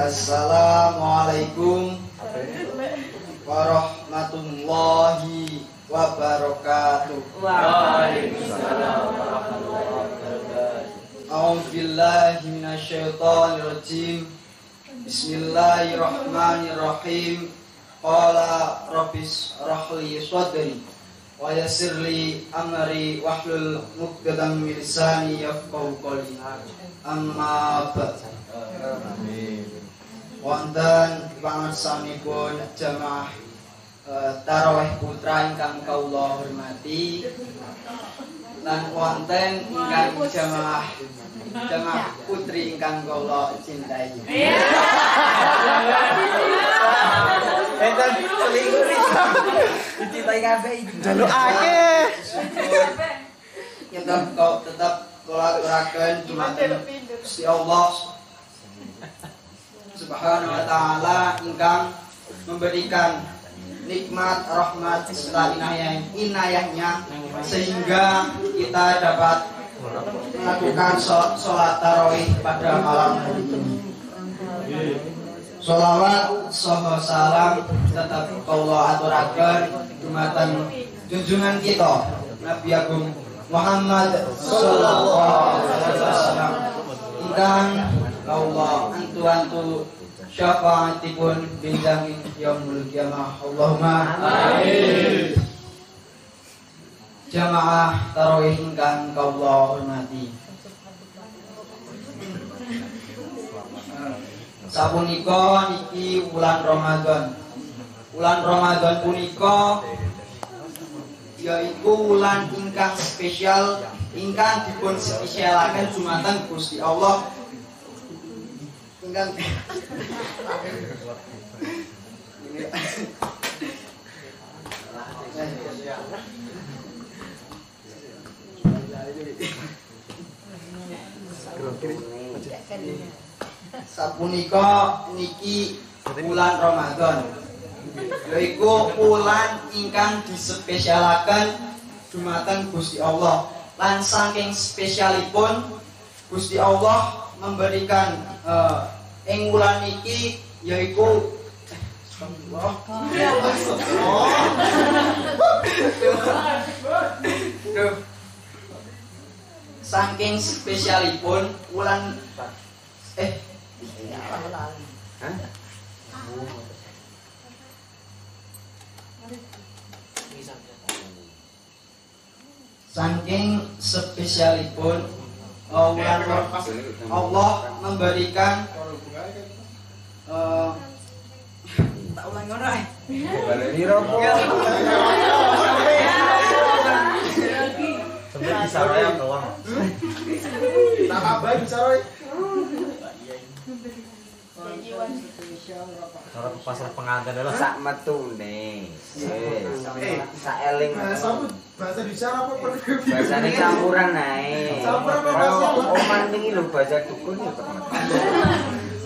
Assalamualaikum warahmatullahi wabarakatuh. Waalaikumsalam warahmatullahi wabarakatuh. A'udzu billahi minasyaitonir rajim. Bismillahirrahmanirrahim. Qala rabbis rahli sadri wa yassirli amri wahlul 'uqdatam min lisani yafqahu qawli. Amma ba'd. Wonten pangorsanipun jamaah eh, tarawih putra ingkang kawula hormati lan wonten ingkang jamaah jamaah putri ingkang kawula cintai. Enten selingkuh dicintai kabeh iki. Jalukake. Tetap kau tetap kula aturaken dumateng Gusti Allah Subhanahu wa taala ingkang memberikan nikmat rahmat serta inayah inayahnya sehingga kita dapat melakukan shol- sholat tarawih pada malam hari ini. Sholawat soho salam tetap kaulah aturaken dumateng junjungan kita Nabi Agung Muhammad sallallahu alaihi wasallam ingkang kaulah antu-antu syafaatipun bindangi yaumul kiamah Allahumma. Amin. Jamaah tarawih ingkang kaulah hormati. Sapunika niki wulan Ramadan. Wulan Ramadan punika yaiku wulan ingkang spesial ingkang dipun spesialaken dumateng Gusti Allah ingkang sapunika niki bulan Ramadan. Yaiku bulan ingkang dispesialaken dumateng Gusti Allah. Lan saking spesialipun Gusti Allah memberikan eh, ing wulan niki yaiku Allah. Duh. Saking spesialipun wulan eh Saking spesialipun Allah, Allah memberikan eh, tak ulang ngono eh. Sampai bisa raya doang. Tak kabar bisa Roy. Orang ke pasar pengantin adalah Sak metune. Sak eling. Nah, bahasa bicara apa Bahasane campuran ae. Campuran apa, oman iki lho bahasa dukun ya kok.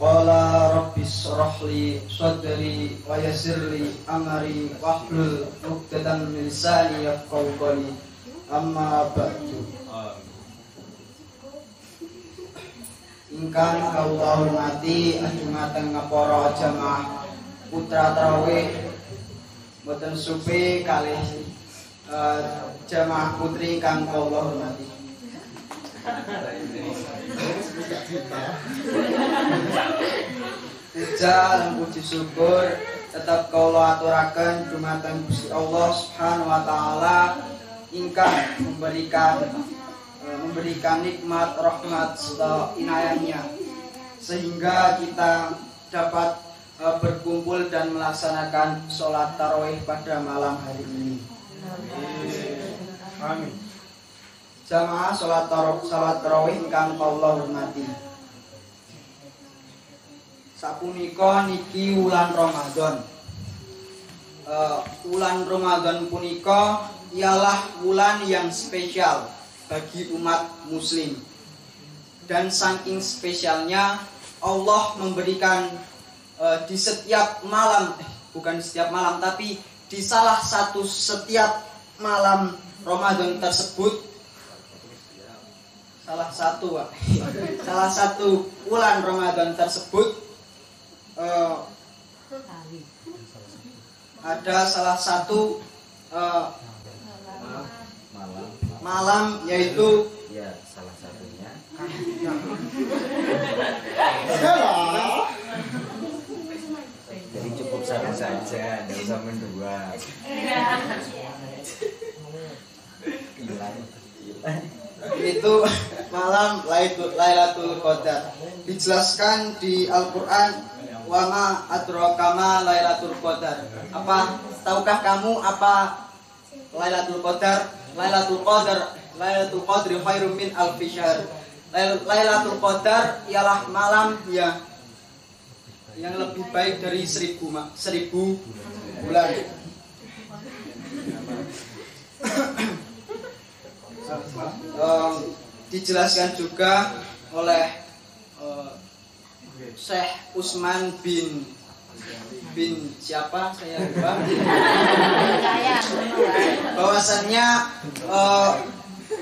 Qala rabbis shrahli sadri wa yassirli amri wahlul 'uqdatam min lisani yafqahu qawli. Amma ba'du. Ingkang kawula hormati ajumateng para jamaah putra tarawih boten supi kalih eh, jamaah putri ingkang kawula hormati. Lan puji syukur tetap kawula aturaken dumateng Gusti Allah Subhanahu wa taala ingkang memberikan eh, memberikan nikmat rahmat serta inayahnya sehingga kita dapat eh, berkumpul dan melaksanakan sholat tarawih pada malam hari ini. Amin. Jamaah sholat tarawih, sholat tarawih ingkang kawula hormati. sapunika niki wulan Ramadan. Eh, wulan Ramadan punika ialah wulan yang spesial bagi umat muslim. Dan saking spesialnya Allah memberikan eh, di setiap malam eh, bukan di setiap malam tapi di salah satu setiap malam Ramadan tersebut salah satu salah satu bulan Ramadan tersebut eh, ada salah satu eh, malam malam yaitu ya salah satunya. Jadi cukup satu saja tidak usah mendua. Itu malam Lailatul Qadar. Dijelaskan di Al-Qur'an wa ma adraka ma Lailatul Qadar. Apa tahukah kamu apa Lailatul Qadar? Lailatul Qadar Lailatul Qadri khairum min alfi syahr. Lail- Lailatul Qadar ialah malam yang yang lebih baik dari seribu seribu bulan. Em, dijelaskan juga oleh eh, Syekh Usman bin bin siapa saya lupa bahwasannya eh,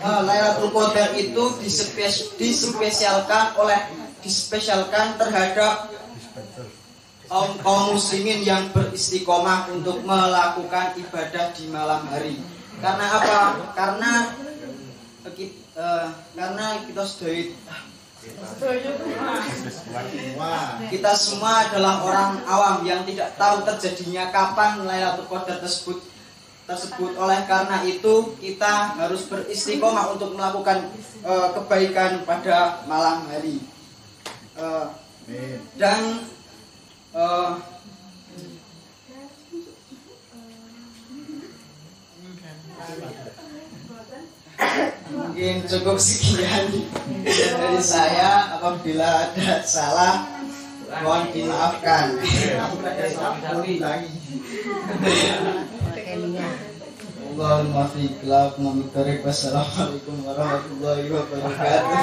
eh, Lailatul Qadar itu dispes- dispesialkan oleh dispesialkan terhadap kaum kaum muslimin yang beristiqomah untuk melakukan ibadah di malam hari. Karena apa? Karena eh, ki- eh, karena kita sudah Wah. kita semua adalah orang awam yang tidak tahu terjadinya kapan Lailatul Qadar tersebut tersebut oleh karena itu kita harus beristiqomah untuk melakukan eh, kebaikan pada malam hari Amin. dan eh, mungkin cukup sekian dari saya. Apabila ada salah mohon dimaafkan. Wassalamualaikum warahmatullahi wabarakatuh